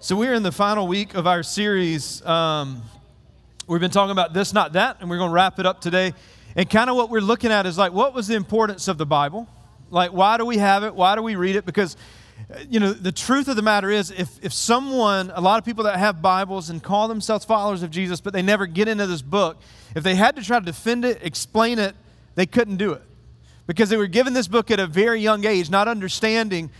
So, we're in the final week of our series. Um, we've been talking about this, not that, and we're going to wrap it up today. And kind of what we're looking at is like, what was the importance of the Bible? Like, why do we have it? Why do we read it? Because, uh, you know, the truth of the matter is, if, if someone, a lot of people that have Bibles and call themselves followers of Jesus, but they never get into this book, if they had to try to defend it, explain it, they couldn't do it. Because they were given this book at a very young age, not understanding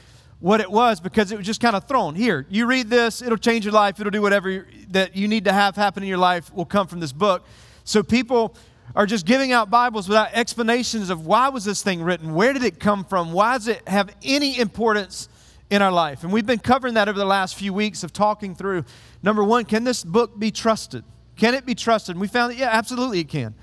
what it was because it was just kind of thrown. Here, you read this, it'll change your life, it'll do whatever that you need to have happen in your life will come from this book. So people are just giving out Bibles without explanations of why was this thing written? Where did it come from? Why does it have any importance in our life? And we've been covering that over the last few weeks of talking through number 1, can this book be trusted? Can it be trusted? And we found that yeah, absolutely it can.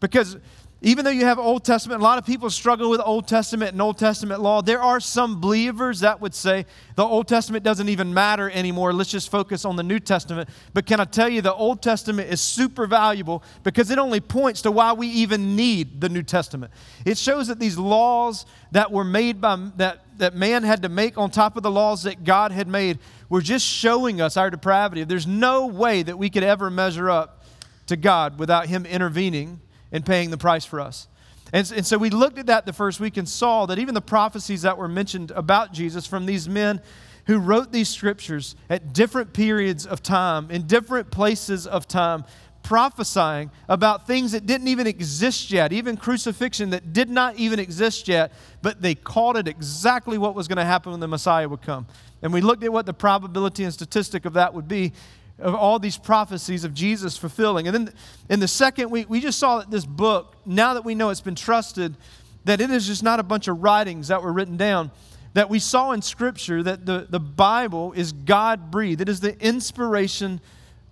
Because even though you have Old Testament, a lot of people struggle with Old Testament and Old Testament law. There are some believers that would say the Old Testament doesn't even matter anymore. Let's just focus on the New Testament. But can I tell you, the Old Testament is super valuable because it only points to why we even need the New Testament. It shows that these laws that were made by that, that man had to make on top of the laws that God had made were just showing us our depravity. There's no way that we could ever measure up to God without Him intervening and paying the price for us. And, and so we looked at that the first week and saw that even the prophecies that were mentioned about Jesus from these men who wrote these scriptures at different periods of time, in different places of time, prophesying about things that didn't even exist yet, even crucifixion that did not even exist yet, but they called it exactly what was going to happen when the Messiah would come. And we looked at what the probability and statistic of that would be of all these prophecies of Jesus fulfilling. And then in the second week, we just saw that this book, now that we know it's been trusted, that it is just not a bunch of writings that were written down. That we saw in Scripture that the, the Bible is God breathed, it is the inspiration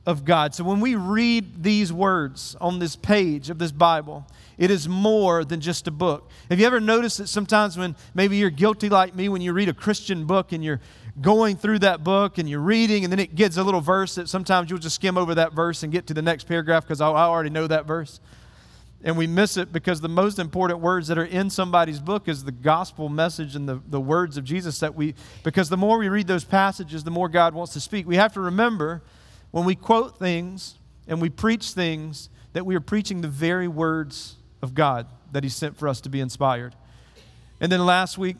of God. So when we read these words on this page of this Bible, it is more than just a book. Have you ever noticed that sometimes when maybe you're guilty like me, when you read a Christian book and you're going through that book and you're reading, and then it gets a little verse that sometimes you'll just skim over that verse and get to the next paragraph because I, already know that verse. And we miss it because the most important words that are in somebody's book is the gospel message and the, the words of Jesus that we, because the more we read those passages, the more God wants to speak. We have to remember when we quote things and we preach things that we are preaching the very words of God that He sent for us to be inspired. And then last week,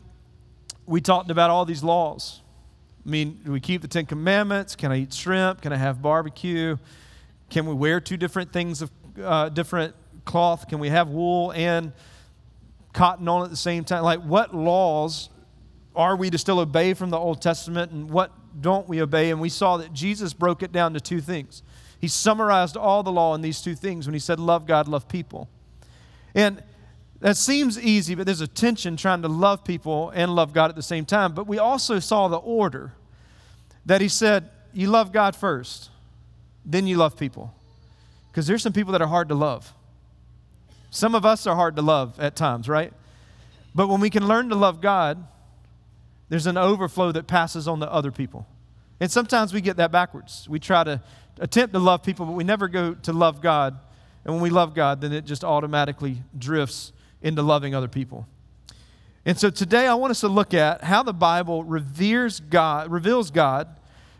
we talked about all these laws I mean, do we keep the Ten Commandments? Can I eat shrimp? Can I have barbecue? Can we wear two different things of uh, different cloth? Can we have wool and cotton on at the same time? Like, what laws are we to still obey from the Old Testament and what don't we obey? And we saw that Jesus broke it down to two things. He summarized all the law in these two things when he said, Love God, love people. And that seems easy, but there's a tension trying to love people and love God at the same time. But we also saw the order that he said, You love God first, then you love people. Because there's some people that are hard to love. Some of us are hard to love at times, right? But when we can learn to love God, there's an overflow that passes on to other people. And sometimes we get that backwards. We try to attempt to love people, but we never go to love God. And when we love God, then it just automatically drifts into loving other people. And so today I want us to look at how the Bible reveres God, reveals God,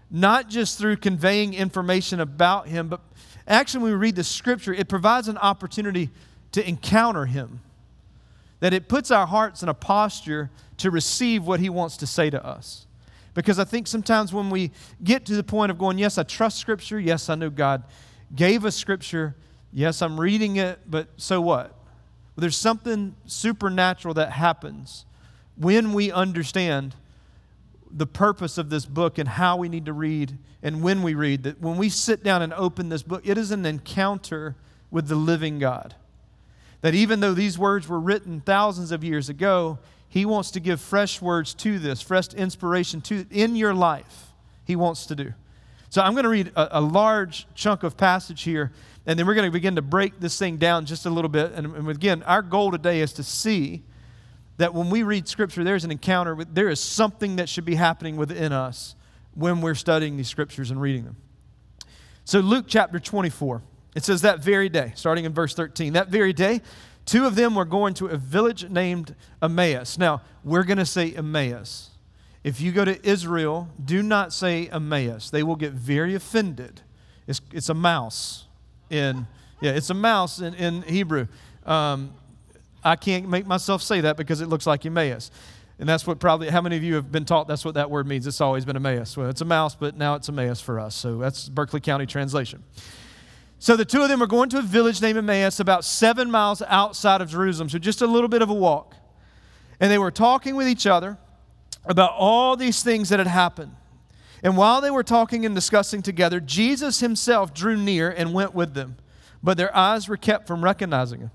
not just through conveying information about him, but actually when we read the scripture, it provides an opportunity to encounter him. That it puts our hearts in a posture to receive what he wants to say to us. Because I think sometimes when we get to the point of going, yes, I trust scripture, yes, I know God gave us scripture, yes, I'm reading it, but so what? There's something supernatural that happens when we understand the purpose of this book and how we need to read and when we read. That when we sit down and open this book, it is an encounter with the living God. That even though these words were written thousands of years ago, He wants to give fresh words to this, fresh inspiration to in your life. He wants to do. So I'm going to read a, a large chunk of passage here and then we're going to begin to break this thing down just a little bit. And, and again, our goal today is to see that when we read Scripture, there's an encounter, with, there is something that should be happening within us when we're studying these Scriptures and reading them. So, Luke chapter 24, it says, That very day, starting in verse 13, that very day, Two of them were going to a village named Emmaus. Now, we're going to say Emmaus. If you go to Israel, do not say Emmaus. They will get very offended. It's, it's a mouse in, yeah, it's a mouse in, in Hebrew. Um, I can't make myself say that because it looks like Emmaus. And that's what probably, how many of you have been taught that's what that word means? It's always been Emmaus. Well, it's a mouse, but now it's Emmaus for us. So that's Berkeley County translation. So the two of them are going to a village named Emmaus, about seven miles outside of Jerusalem. So just a little bit of a walk. And they were talking with each other about all these things that had happened. And while they were talking and discussing together, Jesus himself drew near and went with them. But their eyes were kept from recognizing him.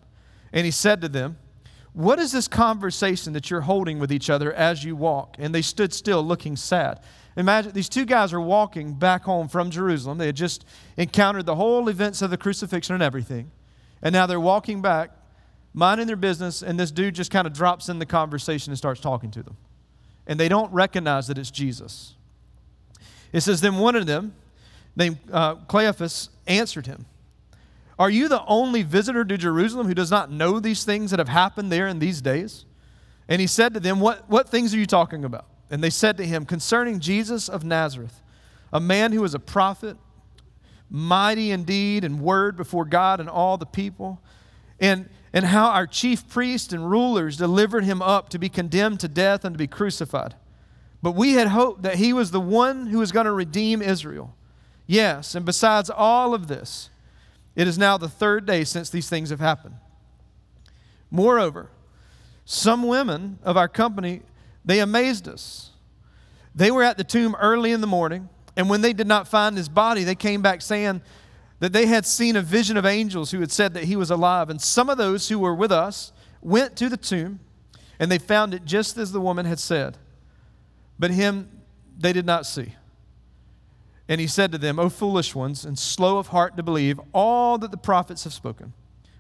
And he said to them, What is this conversation that you're holding with each other as you walk? And they stood still, looking sad. Imagine these two guys are walking back home from Jerusalem. They had just encountered the whole events of the crucifixion and everything. And now they're walking back, minding their business, and this dude just kind of drops in the conversation and starts talking to them. And they don't recognize that it's Jesus. It says, Then one of them, named uh, Cleophas, answered him. Are you the only visitor to Jerusalem who does not know these things that have happened there in these days? And he said to them, What, what things are you talking about? And they said to him, Concerning Jesus of Nazareth, a man who was a prophet, mighty indeed in and word before God and all the people, and, and how our chief priests and rulers delivered him up to be condemned to death and to be crucified. But we had hoped that he was the one who was going to redeem Israel. Yes, and besides all of this, it is now the third day since these things have happened. Moreover, some women of our company, they amazed us. They were at the tomb early in the morning, and when they did not find his body, they came back saying that they had seen a vision of angels who had said that he was alive. And some of those who were with us went to the tomb, and they found it just as the woman had said. But him they did not see. And he said to them, O foolish ones, and slow of heart to believe all that the prophets have spoken.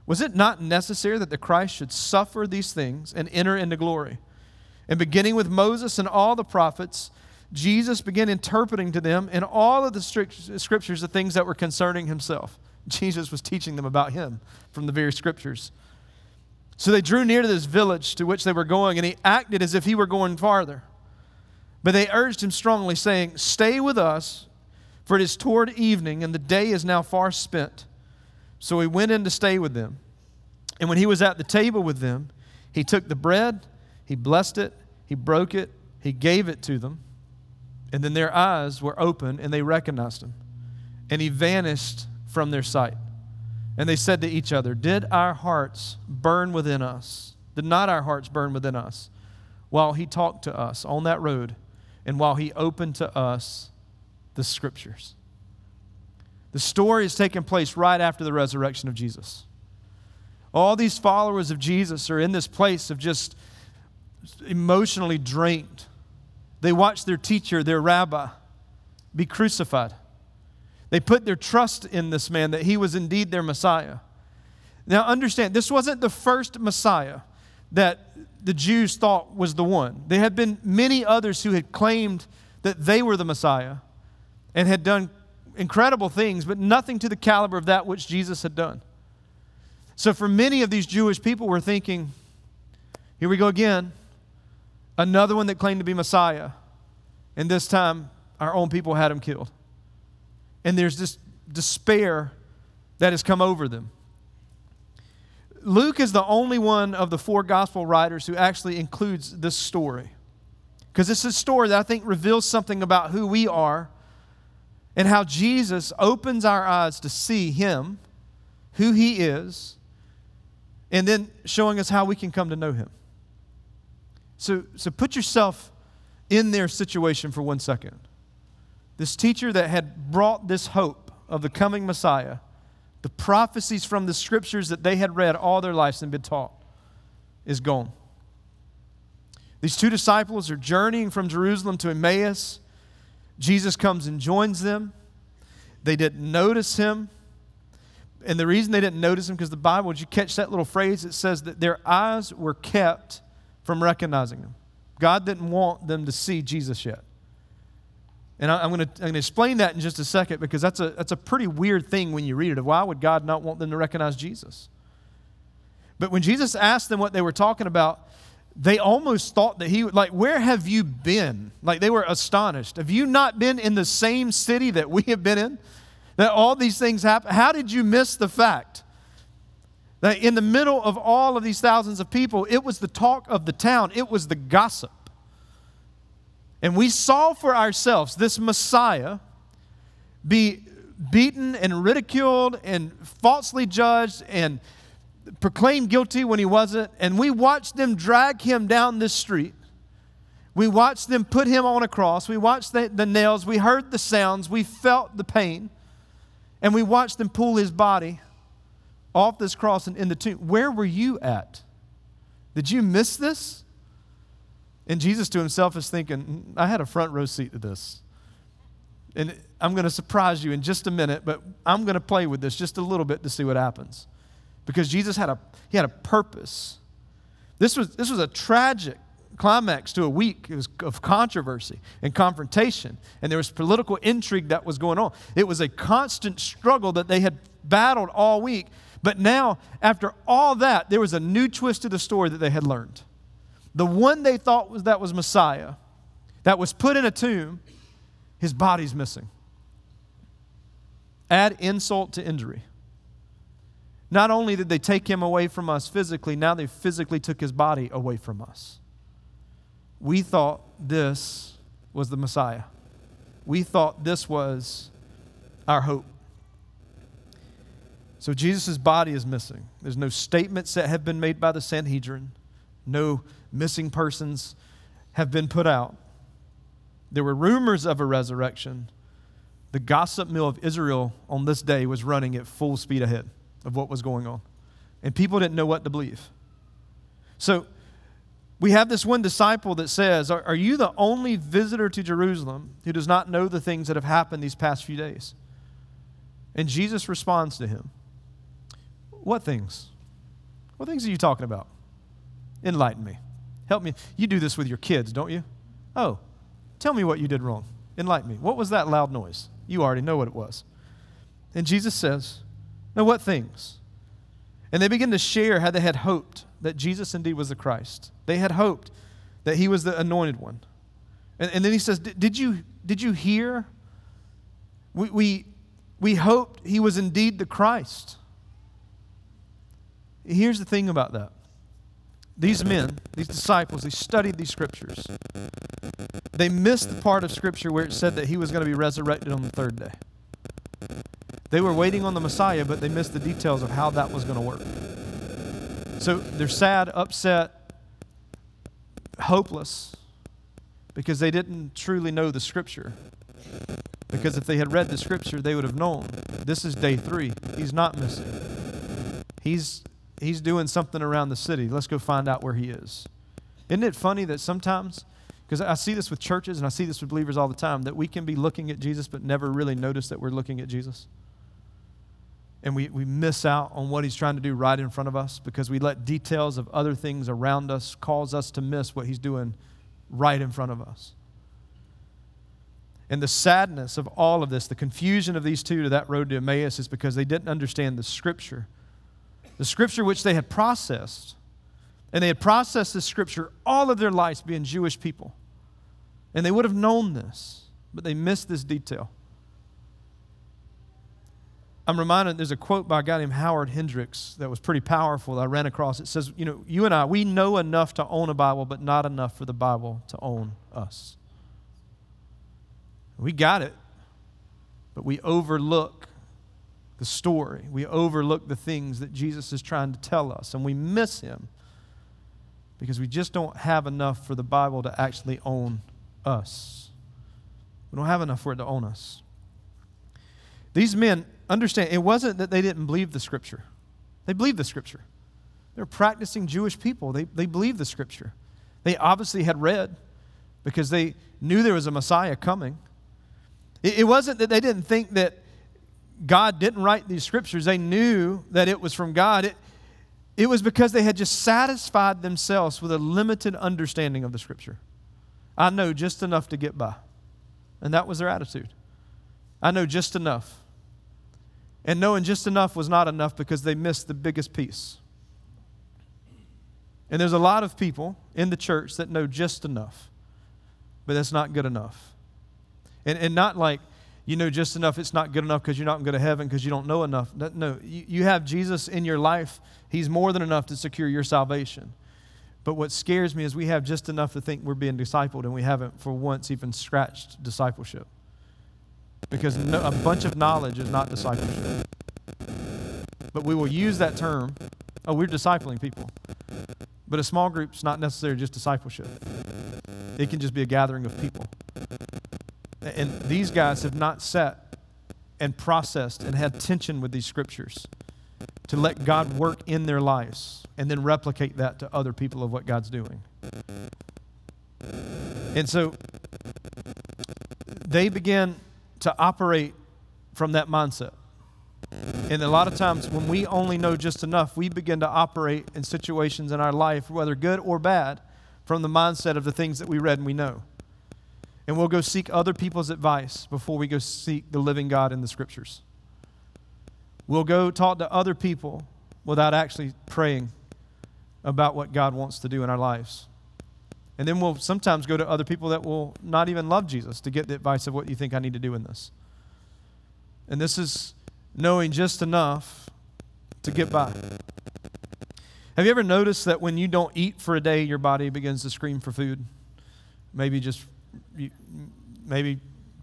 Was it not necessary that the Christ should suffer these things and enter into glory? And beginning with Moses and all the prophets, Jesus began interpreting to them in all of the scriptures the things that were concerning himself. Jesus was teaching them about him from the very scriptures. So they drew near to this village to which they were going, and he acted as if he were going farther. But they urged him strongly, saying, Stay with us for it is toward evening, and the day is now far spent. So he went in to stay with them. And when he was at the table with them, he took the bread, he blessed it, he broke it, he gave it to them. And then their eyes were open, and they recognized him. And he vanished from their sight. And they said to each other, Did our hearts burn within us? Did not our hearts burn within us while he talked to us on that road and while he opened to us the scriptures. The story is taking place right after the resurrection of Jesus. All these followers of Jesus are in this place of just emotionally drained. They watched their teacher, their rabbi, be crucified. They put their trust in this man that he was indeed their Messiah. Now, understand, this wasn't the first Messiah that the Jews thought was the one. There had been many others who had claimed that they were the Messiah and had done incredible things, but nothing to the caliber of that which Jesus had done. So, for many of these Jewish people, were thinking, here we go again, another one that claimed to be Messiah. And this time, our own people had him killed. And there's this despair that has come over them. Luke is the only one of the four gospel writers who actually includes this story. Because it's a story that I think reveals something about who we are and how Jesus opens our eyes to see Him, who He is, and then showing us how we can come to know Him. So, so put yourself in their situation for one second. This teacher that had brought this hope of the coming Messiah, the prophecies from the scriptures that they had read all their lives and been taught, is gone. These two disciples are journeying from Jerusalem to Emmaus Jesus comes and joins them. They didn't notice him. And the reason they didn't notice him, because the Bible, did you catch that little phrase? It says that their eyes were kept from recognizing him. God didn't want them to see Jesus yet. And I, am going to explain that in just a second because that's a, that's a pretty weird thing when you read it. Why would God not want them to recognize Jesus? But when Jesus asked them what they were talking about, they almost thought that he like where have you been like they were astonished have you not been in the same city that we have been in that all these things happen how did you miss the fact that in the middle of all of these thousands of people it was the talk of the town it was the gossip and we saw for ourselves this messiah be beaten and ridiculed and falsely judged and proclaimed guilty when he wasn't, and we watched them drag him down this street. We watched them put him on a cross. We watched the, the nails. We heard the sounds. We felt the pain. And we watched them pull his body off this cross and in the tomb. Where were you at? Did you miss this? And Jesus to himself is thinking, mm, I had a front row seat to this. And I'm going to surprise you in just a minute, but I'm going to play with this just a little bit to see what happens because Jesus had a, he had a purpose. This was, this was a tragic climax to a week of controversy and confrontation, and there was political intrigue that was going on. It was a constant struggle that they had battled all week. But now, after all that, there was a new twist to the story that they had learned. The one they thought was that was Messiah, that was put in a tomb, his body's missing. Add insult to injury. Not only did they take him away from us physically, now they physically took his body away from us. We thought this was the Messiah. We thought this was our hope. So Jesus' body is missing. There's no statements that have been made by the Sanhedrin, no missing persons have been put out. There were rumors of a resurrection. The gossip mill of Israel on this day was running at full speed ahead of what was going on. And people didn't know what to believe. So we have this one disciple that says, Are, are you the only visitor to Jerusalem who does not know the things that have happened these past few days? And Jesus responds to him, What things? What things are you talking about? Enlighten me. Help me. You do this with your kids, don't you? Oh, tell me what you did wrong. Enlighten me. What was that loud noise? You already know what it was. And Jesus says, now, what things? And they begin to share how they had hoped that Jesus indeed was the Christ. They had hoped that he was the anointed one. And, and then he says, Did you, did you hear? We, we, we hoped he was indeed the Christ. Here's the thing about that. These men, these disciples, they studied these scriptures. They missed the part of scripture where it said that he was going to be resurrected on the third day. They were waiting on the Messiah, but they missed the details of how that was going to work. So they're sad, upset, hopeless because they didn't truly know the Scripture. Because if they had read the Scripture, they would have known this is day three. He's not missing. He's, he's doing something around the city. Let's go find out where he is. Isn't it funny that sometimes, because I see this with churches and I see this with believers all the time, that we can be looking at Jesus but never really notice that we're looking at Jesus? and we, we miss out on what he's trying to do right in front of us because we let details of other things around us cause us to miss what he's doing right in front of us. And the sadness of all of this, the confusion of these two to that road to Emmaus, is because they didn't understand the scripture. The scripture which they had processed. And they had processed this scripture all of their lives being Jewish people. And they would have known this, but they missed this detail. I'm reminded there's a quote by a guy named Howard Hendricks that was pretty powerful that I ran across. It says, You know, you and I, we know enough to own a Bible, but not enough for the Bible to own us. We got it, but we overlook the story. We overlook the things that Jesus is trying to tell us, and we miss him because we just don't have enough for the Bible to actually own us. We don't have enough for it to own us. These men, understand, it wasn't that they didn't believe the scripture. They believed the scripture. They're practicing Jewish people. They, they believed the scripture. They obviously had read because they knew there was a Messiah coming. It, it wasn't that they didn't think that God didn't write these scriptures, they knew that it was from God. It, it was because they had just satisfied themselves with a limited understanding of the scripture. I know just enough to get by. And that was their attitude. I know just enough. And knowing just enough was not enough because they missed the biggest piece. And there's a lot of people in the church that know just enough, but that's not good enough. And, and not like you know just enough, it's not good enough because you're not going to heaven because you don't know enough. No, you, have Jesus in your life, He's more than enough to secure your salvation. But what scares me is we have just enough to think we're being discipled and we haven't for once even scratched discipleship. Because no, a bunch of knowledge is not discipleship. But we will use that term oh, we're discipling people. But a small group's not necessarily just discipleship, it can just be a gathering of people. And these guys have not sat and processed and had tension with these scriptures to let God work in their lives and then replicate that to other people of what God's doing. And so they begin to operate from that mindset. And a lot of times, when we only know just enough, we begin to operate in situations in our life, whether good or bad, from the mindset of the things that we read and we know. And we'll go seek other people's advice before we go seek the living God in the scriptures. We'll go talk to other people without actually praying about what God wants to do in our lives. And then we'll sometimes go to other people that will not even love Jesus to get the advice of what you think I need to do in this. And this is knowing just enough to get by. Have you ever noticed that when you don't eat for a day, your body begins to scream for food? Maybe just, maybe,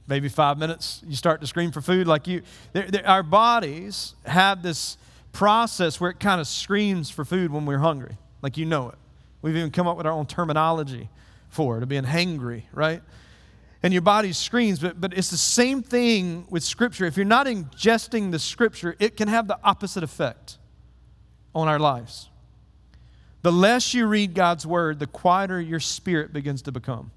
maybe five minutes, you start to scream for food. Like you, they're, they're, our bodies have this process where it kind of screams for food when we're hungry, like you know it. We've even come up with our own terminology for it, of being hangry, right? and your body screams, but, but it's the same thing with Scripture. If you're not ingesting the Scripture, it can have the opposite effect on our lives. The less you read God's Word, the quieter your spirit begins to become.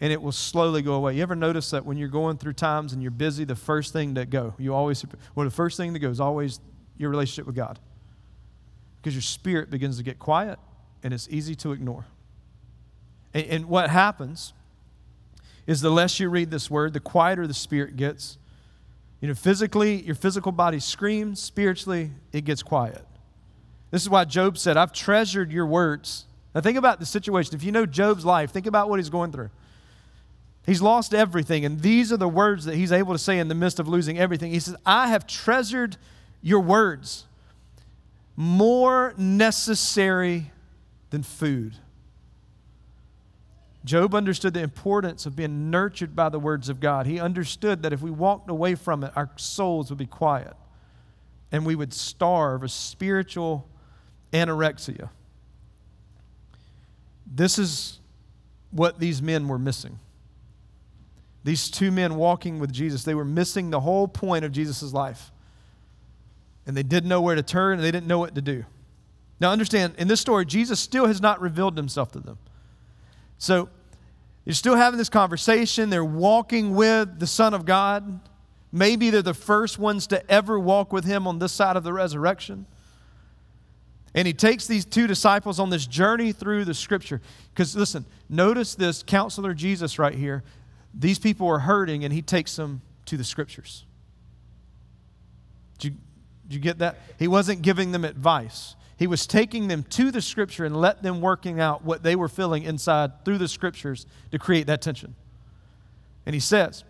And it will slowly go away. You ever notice that when you're going through times and you're busy, the first thing that go, you always, well, the first thing that goes always your relationship with God. Because your spirit begins to get quiet and it's easy to ignore. And, and what happens is the less you read this word, the quieter the spirit gets. You know, physically, your physical body screams, spiritually, it gets quiet. This is why Job said, I've treasured your words. Now, think about the situation. If you know Job's life, think about what he's going through. He's lost everything, and these are the words that he's able to say in the midst of losing everything. He says, I have treasured your words more necessary than food. Job understood the importance of being nurtured by the words of God. He understood that if we walked away from it, our souls would be quiet and we would starve a spiritual anorexia. This is what these men were missing. These two men walking with Jesus, they were missing the whole point of Jesus' life. And they didn't know where to turn and they didn't know what to do. Now, understand, in this story, Jesus still has not revealed himself to them. So you're still having this conversation. They're walking with the Son of God. Maybe they're the first ones to ever walk with him on this side of the resurrection. And he takes these two disciples on this journey through the scripture. Because listen, notice this counselor Jesus right here. These people are hurting, and he takes them to the scriptures. Did you, did you get that? He wasn't giving them advice. He was taking them to the scripture and let them working out what they were feeling inside through the scriptures to create that tension. And he says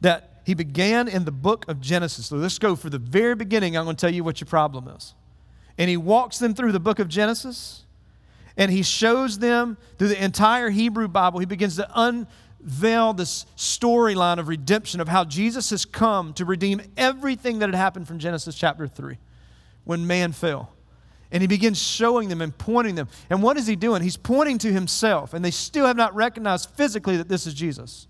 that he began in the book of Genesis. So let's go for the very beginning. I'm going to tell you what your problem is. And he walks them through the book of Genesis and he shows them through the entire Hebrew Bible. He begins to unveil this storyline of redemption of how Jesus has come to redeem everything that had happened from Genesis chapter 3 when man fell. And he begins showing them and pointing them. And what is he doing? He's pointing to himself, and they still have not recognized physically that this is Jesus.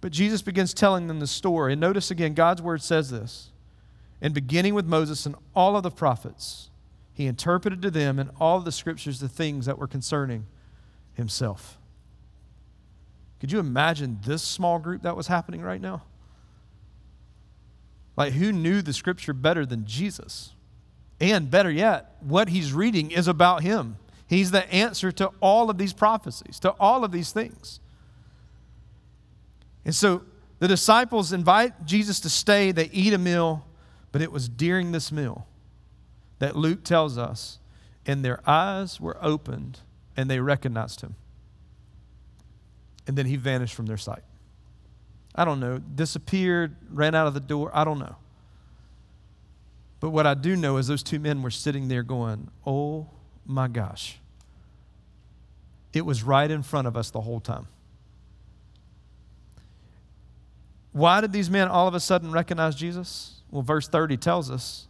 But Jesus begins telling them the story. And notice again, God's word says this. And beginning with Moses and all of the prophets, he interpreted to them in all of the scriptures the things that were concerning himself. Could you imagine this small group that was happening right now? Like, who knew the scripture better than Jesus? And better yet, what he's reading is about him. He's the answer to all of these prophecies, to all of these things. And so the disciples invite Jesus to stay. They eat a meal, but it was during this meal that Luke tells us, and their eyes were opened and they recognized him. And then he vanished from their sight. I don't know, disappeared, ran out of the door. I don't know. But what I do know is those two men were sitting there going, Oh my gosh. It was right in front of us the whole time. Why did these men all of a sudden recognize Jesus? Well, verse 30 tells us,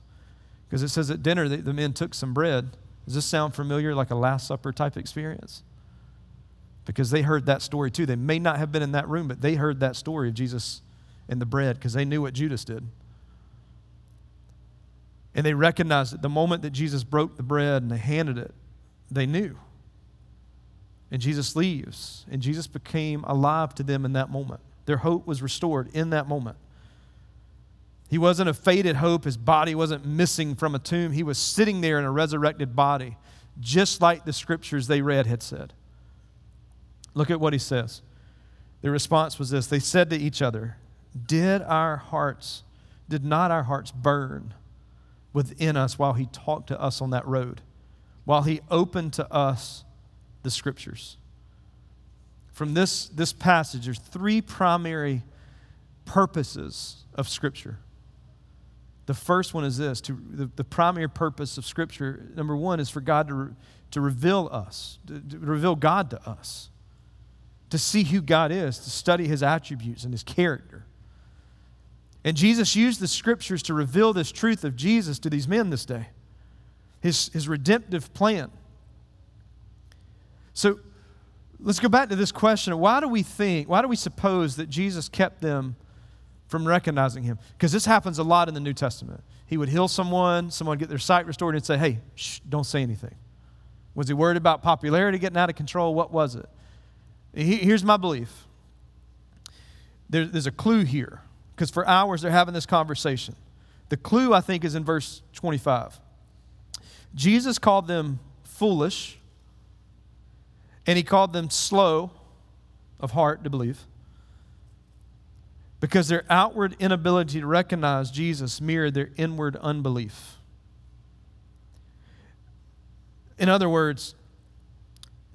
because it says at dinner the, the men took some bread. Does this sound familiar, like a Last Supper type experience? Because they heard that story too. They may not have been in that room, but they heard that story of Jesus and the bread because they knew what Judas did. And they recognized that the moment that Jesus broke the bread and they handed it, they knew. And Jesus leaves, and Jesus became alive to them in that moment. Their hope was restored in that moment. He wasn't a faded hope. His body wasn't missing from a tomb. He was sitting there in a resurrected body, just like the scriptures they read had said. Look at what he says. The response was this They said to each other, Did our hearts, did not our hearts burn within us while he talked to us on that road, while he opened to us the scriptures? From this, this passage, there's three primary purposes of scripture. The first one is this to, the, the primary purpose of Scripture, number one, is for God to, re, to reveal us, to, to reveal God to us, to see who God is, to study His attributes and His character. And Jesus used the Scriptures to reveal this truth of Jesus to these men this day, His, his redemptive plan. So let's go back to this question why do we think, why do we suppose that Jesus kept them? from recognizing him. Because this happens a lot in the New Testament. He would heal someone, someone get their sight restored, and say, hey, shh, don't say anything. Was he worried about popularity getting out of control? What was it? Here's my belief there's a clue here, because for hours they're having this conversation. The clue, I think, is in verse 25. Jesus called them foolish, and he called them slow of heart to believe because their outward inability to recognize Jesus mirrored their inward unbelief. In other words,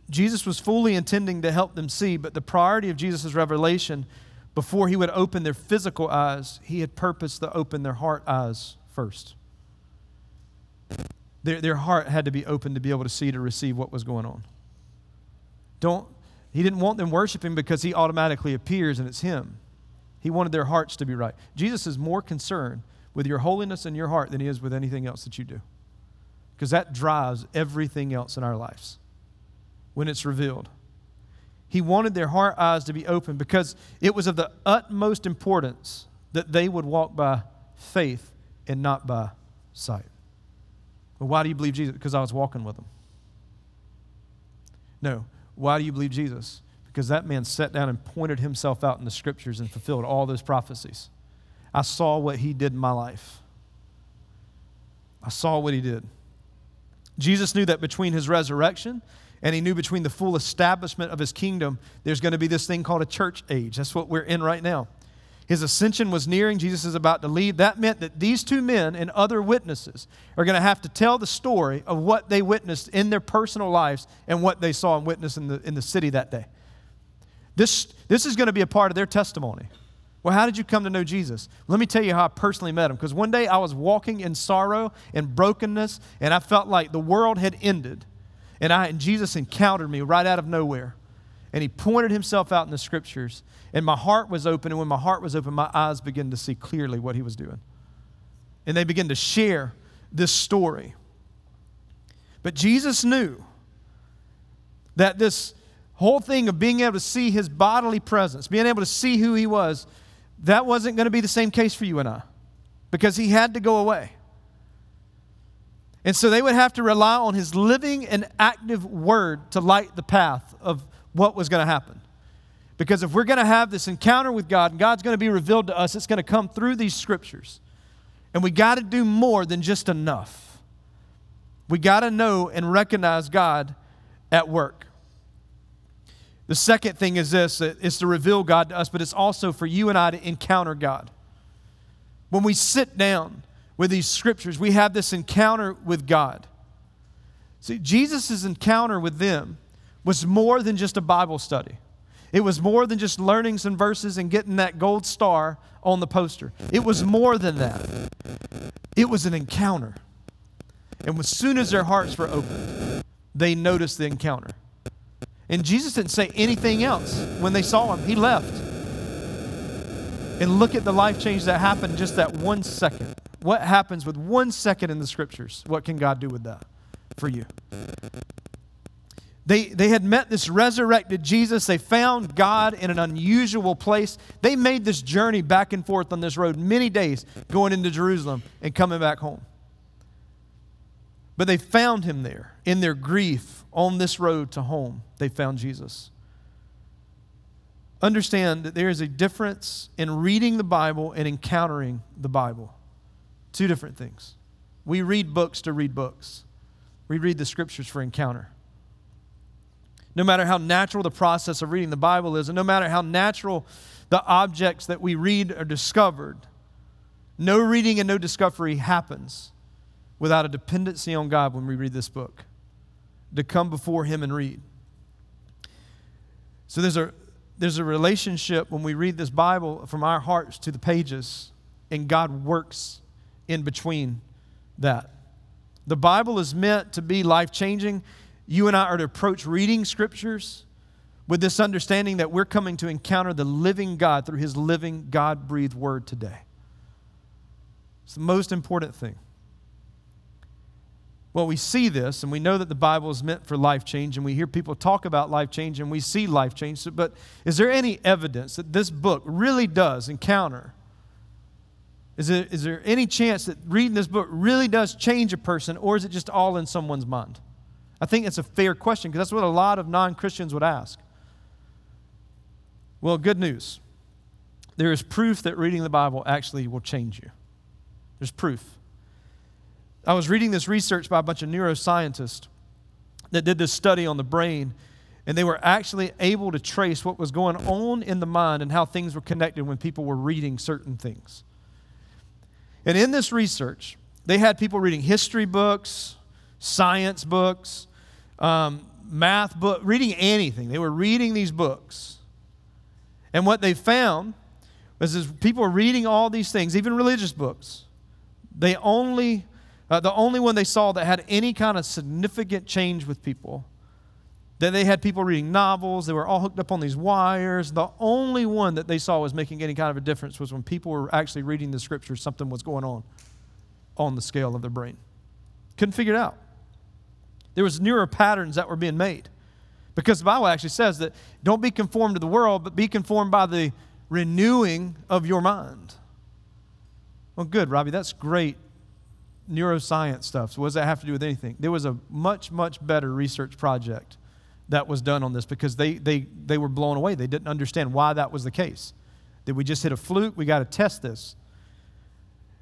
Jesus was fully intending to help them see, but the priority of Jesus' revelation before he would open their physical eyes, he had purposed to open their heart eyes first. Their, their heart had to be open to be able to see, to receive what was going on. Don't, he didn't want them worshiping because he automatically appears and it's him. He wanted their hearts to be right. Jesus is more concerned with your holiness and your heart than he is with anything else that you do. Because that drives everything else in our lives when it's revealed. He wanted their heart eyes to be open because it was of the utmost importance that they would walk by faith and not by sight. Well, why do you believe Jesus? Because I was walking with him. No. Why do you believe Jesus? because that man sat down and pointed himself out in the scriptures and fulfilled all those prophecies. I saw what he did in my life. I saw what he did. Jesus knew that between his resurrection and he knew between the full establishment of his kingdom, there's going to be this thing called a church age. That's what we're in right now. His ascension was nearing. Jesus is about to leave. That meant that these two men and other witnesses are going to have to tell the story of what they witnessed in their personal lives and what they saw and witnessed in the, in the city that day. This, this is going to be a part of their testimony. Well, how did you come to know Jesus? Let me tell you how I personally met him. Because one day I was walking in sorrow and brokenness, and I felt like the world had ended. And, I, and Jesus encountered me right out of nowhere. And he pointed himself out in the scriptures. And my heart was open. And when my heart was open, my eyes began to see clearly what he was doing. And they began to share this story. But Jesus knew that this whole thing of being able to see his bodily presence, being able to see who he was, that wasn't going to be the same case for you and I because he had to go away. And so they would have to rely on his living and active word to light the path of what was going to happen. Because if we're going to have this encounter with God and God's going to be revealed to us, it's going to come through these scriptures. And we got to do more than just enough. We got to know and recognize God at work. The second thing is this it's to reveal God to us, but it's also for you and I to encounter God. When we sit down, with these scriptures, we have this encounter with God. See, Jesus' encounter with them was more than just a Bible study. It was more than just learning some verses and getting that gold star on the poster. It was more than that. It was an encounter. And as soon as their hearts were opened, they noticed the encounter. And Jesus didn't say anything else when they saw him. He left. And look at the life change that happened just that one second. What happens with one second in the scriptures? What can God do with that for you? They, they had met this resurrected Jesus. They found God in an unusual place. They made this journey back and forth on this road many days, going into Jerusalem and coming back home. But they found him there in their grief on this road to home. They found Jesus. Understand that there is a difference in reading the Bible and encountering the Bible. Two different things. We read books to read books, we read the scriptures for encounter. No matter how natural the process of reading the Bible is, and no matter how natural the objects that we read are discovered, no reading and no discovery happens without a dependency on God when we read this book, to come before Him and read. So there's a, there's a relationship when we read this Bible from our hearts to the pages, and God works in between that. The Bible is meant to be life changing. You and I are to approach reading scriptures with this understanding that we're coming to encounter the living God through his living, God breathed word today. It's the most important thing. Well, we see this and we know that the Bible is meant for life change, and we hear people talk about life change and we see life change. But is there any evidence that this book really does encounter? Is there, is there any chance that reading this book really does change a person, or is it just all in someone's mind? I think it's a fair question because that's what a lot of non Christians would ask. Well, good news. There is proof that reading the Bible actually will change you. There's proof. I was reading this research by a bunch of neuroscientists that did this study on the brain, and they were actually able to trace what was going on in the mind and how things were connected when people were reading certain things. And in this research, they had people reading history books, science books, um, math book, reading anything. They were reading these books. And what they found was as people were reading all these things, even religious books, they only uh, the only one they saw that had any kind of significant change with people. That they had people reading novels, they were all hooked up on these wires. The only one that they saw was making any kind of a difference was when people were actually reading the scriptures, something was going on on the scale of their brain. Couldn't figure it out. There was newer patterns that were being made. Because the Bible actually says that don't be conformed to the world, but be conformed by the renewing of your mind. Well, good, Robbie, that's great neuroscience stuff. So, what does that have to do with anything? There was a much, much better research project that was done on this because they, they, they were blown away. They didn't understand why that was the case. Did we just hit a fluke? We got to test this.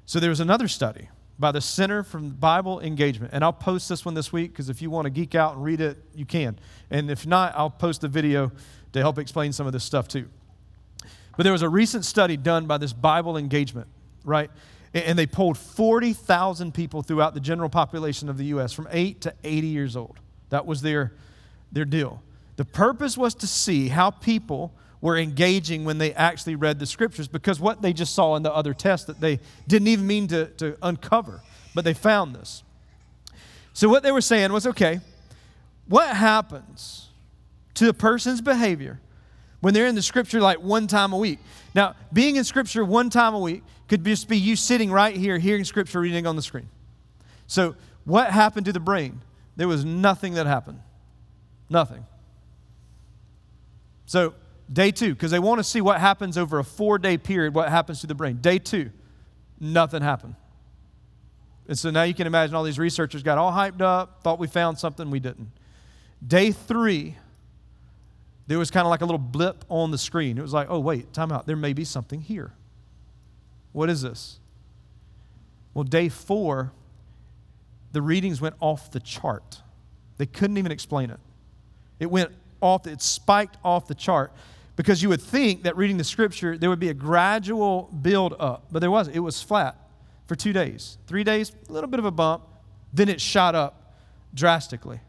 So, there was another study by the Center for Bible Engagement. And I'll post this one this week because if you want to geek out and read it, you can. And if not, I'll post a video to help explain some of this stuff too. But there was a recent study done by this Bible Engagement, right? and they polled 40,000 people throughout the general population of the U.S. from 8 to 80 years old. That was their, their deal. The purpose was to see how people were engaging when they actually read the scriptures because what they just saw in the other test that they didn't even mean to, to uncover, but they found this. So, what they were saying was okay, what happens to a person's behavior when they're in the scripture like one time a week? Now, being in scripture one time a week could just be you sitting right here hearing scripture reading on the screen. So, what happened to the brain? There was nothing that happened. Nothing. So, day two, because they want to see what happens over a four day period, what happens to the brain. Day two, nothing happened. And so now you can imagine all these researchers got all hyped up, thought we found something, we didn't. Day three, there was kind of like a little blip on the screen. It was like, oh, wait, time out. There may be something here. What is this? Well, day four, the readings went off the chart. They couldn't even explain it. It went off, it spiked off the chart because you would think that reading the scripture, there would be a gradual build up, but there wasn't. It was flat. for two days. Three days, a little bit of a bump. Then it shot up drastically.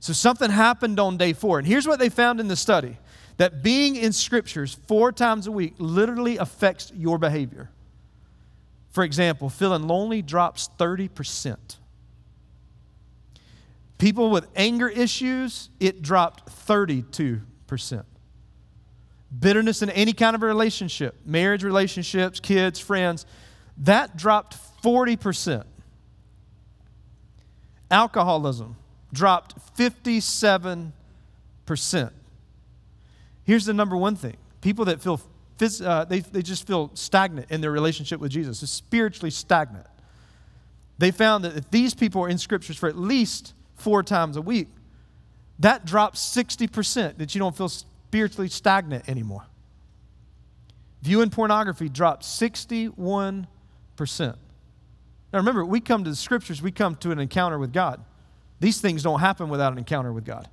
So something happened on day four. And here's what they found in the study that being in scriptures four times a week literally affects your behavior. For example, feeling lonely drops 30%. People with anger issues, it dropped 32%. Bitterness in any kind of relationship, marriage relationships, kids, friends, that dropped 40%. Alcoholism dropped 57%. Here's the number one thing people that feel, uh, they, they just feel stagnant in their relationship with Jesus, is spiritually stagnant. They found that if these people are in scriptures for at least four times a week, that drops 60% that you don't feel spiritually stagnant anymore. Viewing pornography drops 61%. Now remember, we come to the scriptures, we come to an encounter with God. These things don't happen without an encounter with God.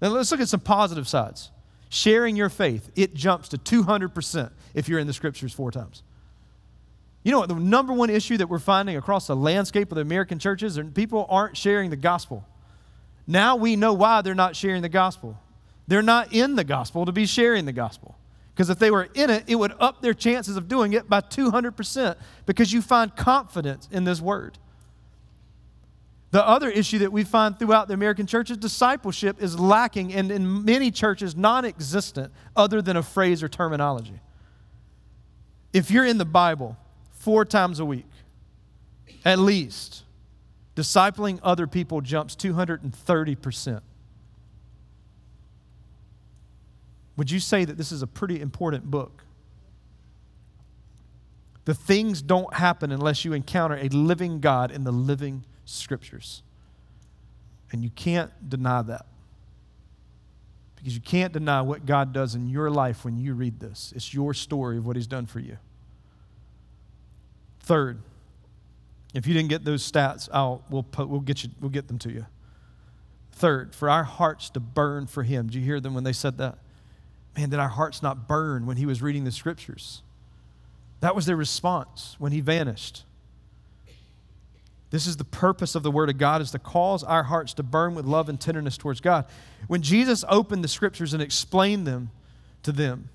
Now let's look at some positive sides. Sharing your faith, it jumps to 200% if you're in the scriptures four times. You know what? The number one issue that we're finding across the landscape of the American churches is people aren't sharing the gospel. Now we know why they're not sharing the gospel. They're not in the gospel to be sharing the gospel. Because if they were in it, it would up their chances of doing it by 200% because you find confidence in this word. The other issue that we find throughout the American church is discipleship is lacking and in many churches non existent other than a phrase or terminology. If you're in the Bible, four times a week, at least, discipling other people jumps 230%. Would you say that this is a pretty important book? The things don't happen unless you encounter a living God in the living scriptures. And you can't deny that. Because you can't deny what God does in your life when you read this. It's your story of what He's done for you. Third, if you didn't get those stats, I'll, we'll, put, we'll, get you, we'll get them to you. Third, for our hearts to burn for Him. Did you hear them when they said that? Man, did our hearts not burn when He was reading the scriptures? That was their response when He vanished. This is the purpose of the Word of God, is to cause our hearts to burn with love and tenderness towards God. When Jesus opened the scriptures and explained them to them,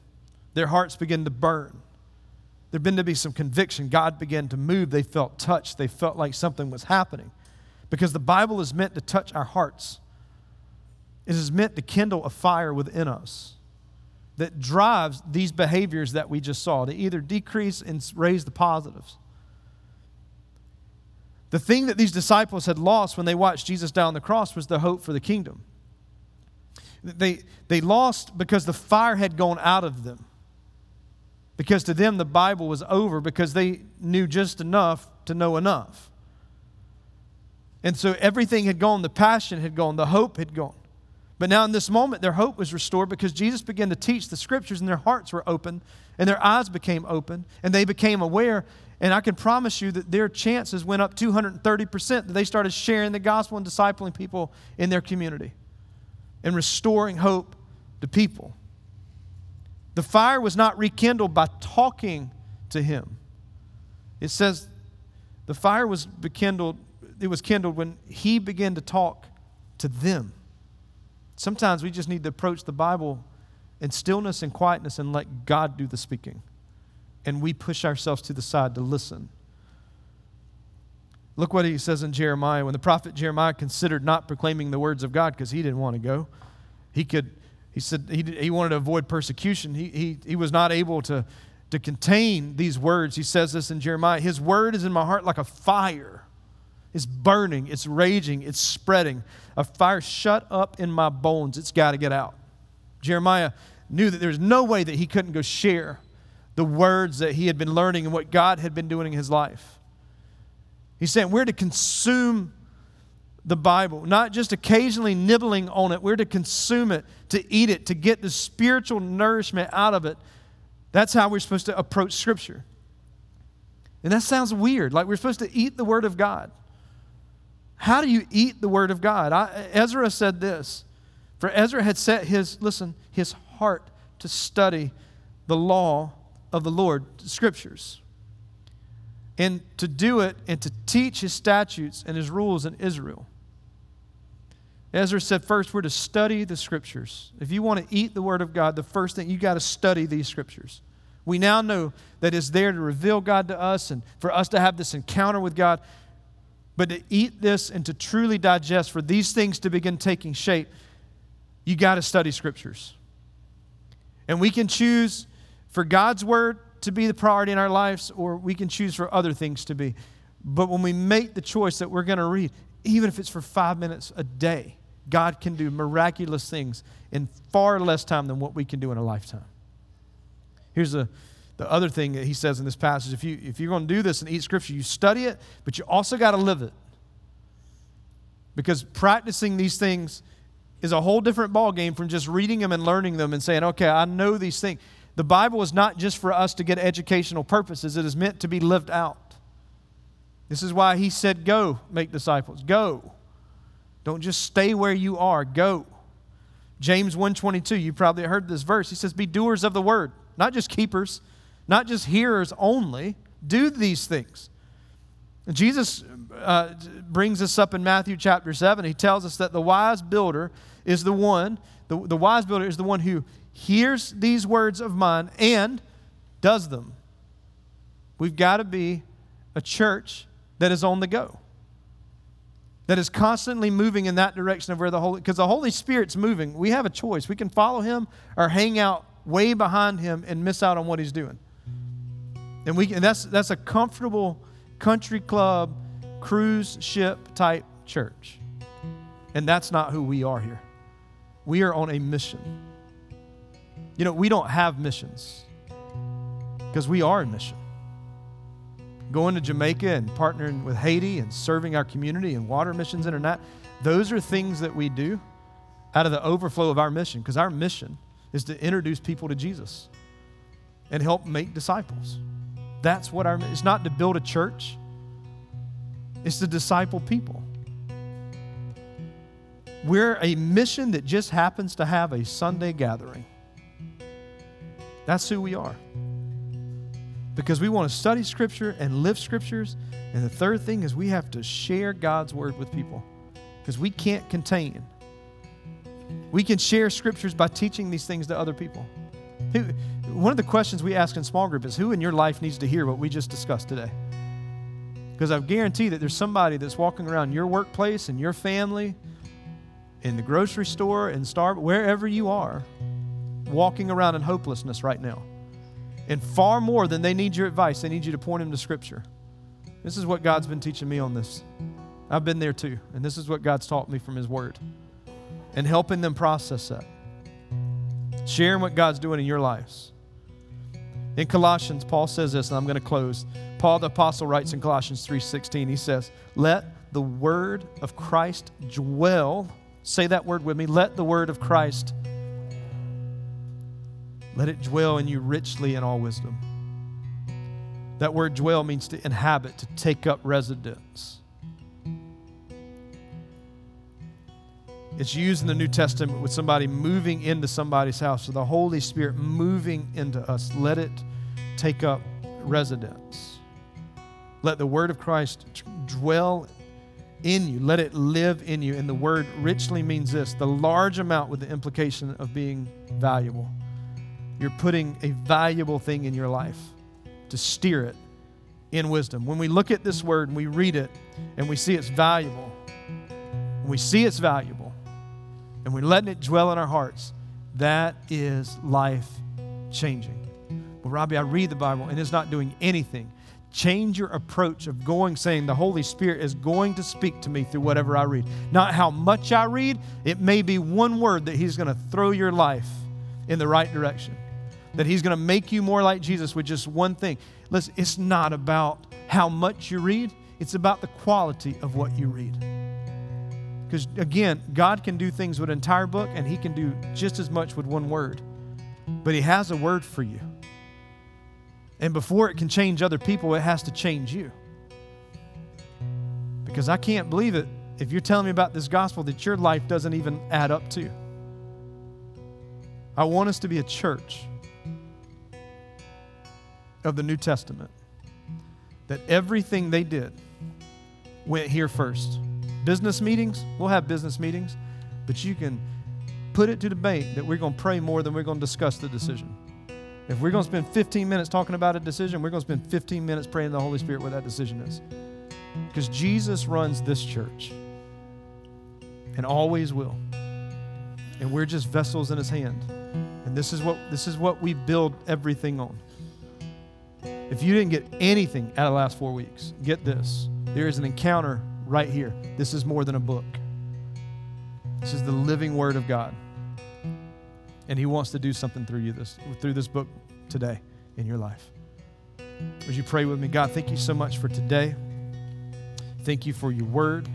their hearts began to burn. There began to be some conviction. God began to move. They felt touched. They felt like something was happening. Because the Bible is meant to touch our hearts, it is meant to kindle a fire within us that drives these behaviors that we just saw to either decrease and raise the positives. The thing that these disciples had lost when they watched Jesus die on the cross was the hope for the kingdom. They, they lost because the fire had gone out of them. Because to them, the Bible was over because they knew just enough to know enough. And so everything had gone, the passion had gone, the hope had gone. But now in this moment, their hope was restored because Jesus began to teach the scriptures and their hearts were open and their eyes became open and they became aware. And I can promise you that their chances went up 230%. That they started sharing the gospel and discipling people in their community and restoring hope to people. The fire was not rekindled by talking to him. It says the fire was rekindled, it was kindled when he began to talk to them. Sometimes we just need to approach the Bible in stillness and quietness and let God do the speaking. And we push ourselves to the side to listen. Look what he says in Jeremiah. When the prophet Jeremiah considered not proclaiming the words of God because he didn't want to go, he could he said he, he wanted to avoid persecution. He, he, he was not able to, to contain these words. He says this in Jeremiah His word is in my heart like a fire. It's burning, it's raging, it's spreading. A fire shut up in my bones. It's got to get out. Jeremiah knew that there was no way that he couldn't go share the words that he had been learning and what God had been doing in his life. He's saying we're to consume the Bible, not just occasionally nibbling on it. We're to consume it, to eat it, to get the spiritual nourishment out of it. That's how we're supposed to approach Scripture. And that sounds weird, like we're supposed to eat the Word of God. How do you eat the Word of God? I, Ezra said this. For Ezra had set his, listen, his heart to study the law of the Lord, Scriptures. and to do it and to teach his statutes and his rules in Israel. Ezra said, first, we're to study the scriptures. If you want to eat the word of God, the first thing, you got to study these scriptures. We now know that it's there to reveal God to us and for us to have this encounter with God. But to eat this and to truly digest, for these things to begin taking shape, you got to study scriptures. And we can choose for God's word to be the priority in our lives, or we can choose for other things to be. But when we make the choice that we're going to read, even if it's for five minutes a day, God can do miraculous things in far less time than what we can do in a lifetime. Here's a, the other thing that he says in this passage if, you, if you're going to do this and eat scripture, you study it, but you also got to live it. Because practicing these things is a whole different ballgame from just reading them and learning them and saying, okay, I know these things. The Bible is not just for us to get educational purposes, it is meant to be lived out. This is why he said, Go make disciples. Go. Don't just stay where you are. Go. James 1:22, you probably heard this verse. He says, Be doers of the word, not just keepers, not just hearers only. Do these things. Jesus uh, brings us up in Matthew chapter 7. He tells us that the wise builder is the one, the, the wise builder is the one who hears these words of mine and does them. We've got to be a church that is on the go, that is constantly moving in that direction of where the Holy, because the Holy Spirit's moving. We have a choice. We can follow Him or hang out way behind Him and miss out on what He's doing. And, we, and that's, that's a comfortable country club, cruise ship type church. And that's not who we are here. We are on a mission. You know, we don't have missions because we are in mission. Going to Jamaica and partnering with Haiti and serving our community and Water Missions and Internet, those are things that we do out of the overflow of our mission because our mission is to introduce people to Jesus and help make disciples. That's what our it's not to build a church. It's to disciple people. We're a mission that just happens to have a Sunday gathering. That's who we are. Because we want to study Scripture and live Scriptures. And the third thing is we have to share God's Word with people because we can't contain. We can share Scriptures by teaching these things to other people. One of the questions we ask in small group is who in your life needs to hear what we just discussed today? Because I guarantee that there's somebody that's walking around your workplace and your family, in the grocery store, in Starbucks, wherever you are, walking around in hopelessness right now. And far more than they need your advice, they need you to point them to Scripture. This is what God's been teaching me on this. I've been there too, and this is what God's taught me from His Word. And helping them process that. Sharing what God's doing in your lives. In Colossians, Paul says this, and I'm going to close. Paul the apostle writes in Colossians 3:16, he says, "Let the word of Christ dwell." Say that word with me. Let the word of Christ let it dwell in you richly in all wisdom. That word dwell means to inhabit, to take up residence. It's used in the New Testament with somebody moving into somebody's house. So the Holy Spirit moving into us. Let it take up residence. Let the word of Christ dwell in you. Let it live in you. And the word richly means this the large amount with the implication of being valuable you're putting a valuable thing in your life to steer it in wisdom. When we look at this word and we read it and we see it's valuable, we see it's valuable, and we're letting it dwell in our hearts, that is life changing. Well, Robbie, I read the Bible and it's not doing anything. Change your approach of going, saying, The Holy Spirit is going to speak to me through whatever I read. Not how much I read, it may be one word that He's going to throw your life in the right direction that He's going to make you more like Jesus with just one thing. Listen, it's not about how much you read, it's about the quality of what you read. Because again, God can do things with an entire book, and He can do just as much with one word. But He has a word for you. And before it can change other people, it has to change you. Because I can't believe it if you're telling me about this gospel that your life doesn't even add up to. I want us to be a church of the New Testament that everything they did went here first. Business meetings, we'll have business meetings, but you can put it to debate that we're going to pray more than we're going to discuss the decision. If we're going to spend 15 minutes talking about a decision, we're going to spend 15 minutes praying the Holy Spirit what that decision is. Because Jesus runs this church and always will. And we're just vessels in his hand. And this is what this is what we build everything on. If you didn't get anything out of the last 4 weeks, get this. There is an encounter right here. This is more than a book. This is the living word of God. And he wants to do something through you this through this book today in your life. Would you pray with me? God, thank you so much for today. Thank you for your word.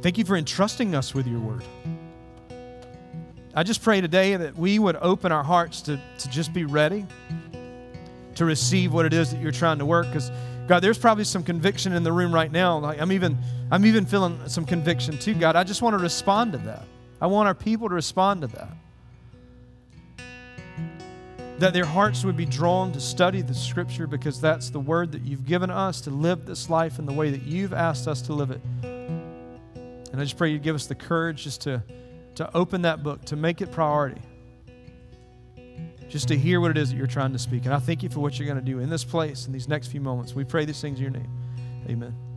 Thank you for entrusting us with your word. I just pray today that we would open our hearts to, to just be ready to receive what it is that you're trying to work. Because God, there's probably some conviction in the room right now. Like I'm even, I'm even feeling some conviction too, God. I just want to respond to that. I want our people to respond to that that their hearts would be drawn to study the scripture because that's the word that you've given us to live this life in the way that you've asked us to live it. And I just pray you give us the courage just to, to open that book, to make it priority, just to hear what it is that you're trying to speak. And I thank you for what you're going to do in this place in these next few moments. We pray these things in your name. Amen.